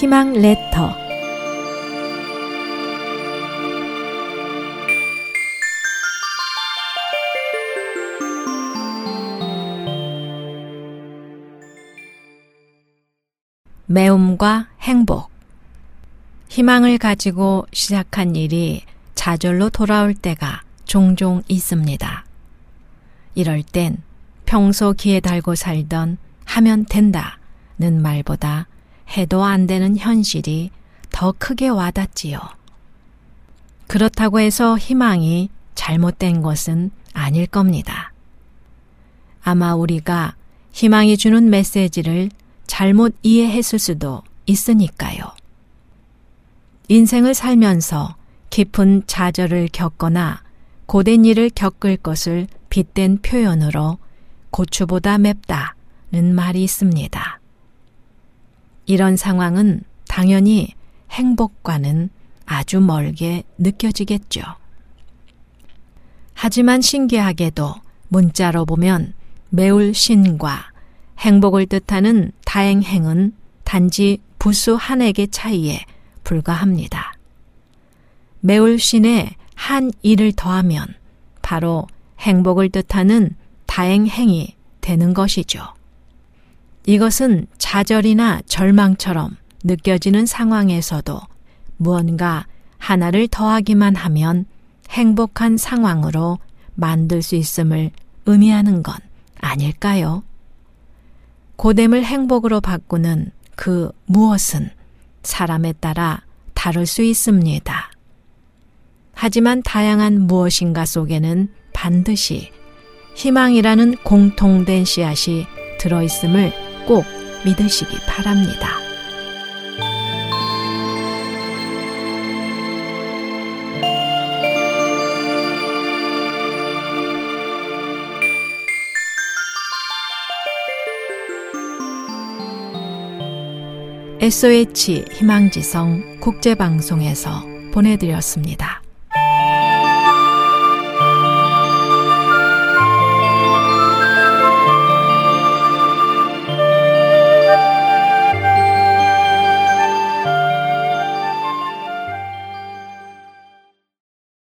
희망 레터 매움과 행복 희망을 가지고 시작한 일이 좌절로 돌아올 때가 종종 있습니다. 이럴 땐 평소 귀에 달고 살던 하면 된다는 말보다 해도 안 되는 현실이 더 크게 와닿지요. 그렇다고 해서 희망이 잘못된 것은 아닐 겁니다. 아마 우리가 희망이 주는 메시지를 잘못 이해했을 수도 있으니까요. 인생을 살면서 깊은 좌절을 겪거나 고된 일을 겪을 것을 빗댄 표현으로 고추보다 맵다는 말이 있습니다. 이런 상황은 당연히 행복과는 아주 멀게 느껴지겠죠. 하지만 신기하게도 문자로 보면 매울 신과 행복을 뜻하는 다행행은 단지 부수 한 액의 차이에 불과합니다. 매울 신에 한 일을 더하면 바로 행복을 뜻하는 다행행이 되는 것이죠. 이것은 좌절이나 절망처럼 느껴지는 상황에서도 무언가 하나를 더하기만 하면 행복한 상황으로 만들 수 있음을 의미하는 건 아닐까요? 고됨을 행복으로 바꾸는 그 무엇은 사람에 따라 다를 수 있습니다. 하지만 다양한 무엇인가 속에는 반드시 희망이라는 공통된 씨앗이 들어있음을 꼭 믿으시기 바랍니다. SOH 희망지성 국제방송에서 보내드렸습니다.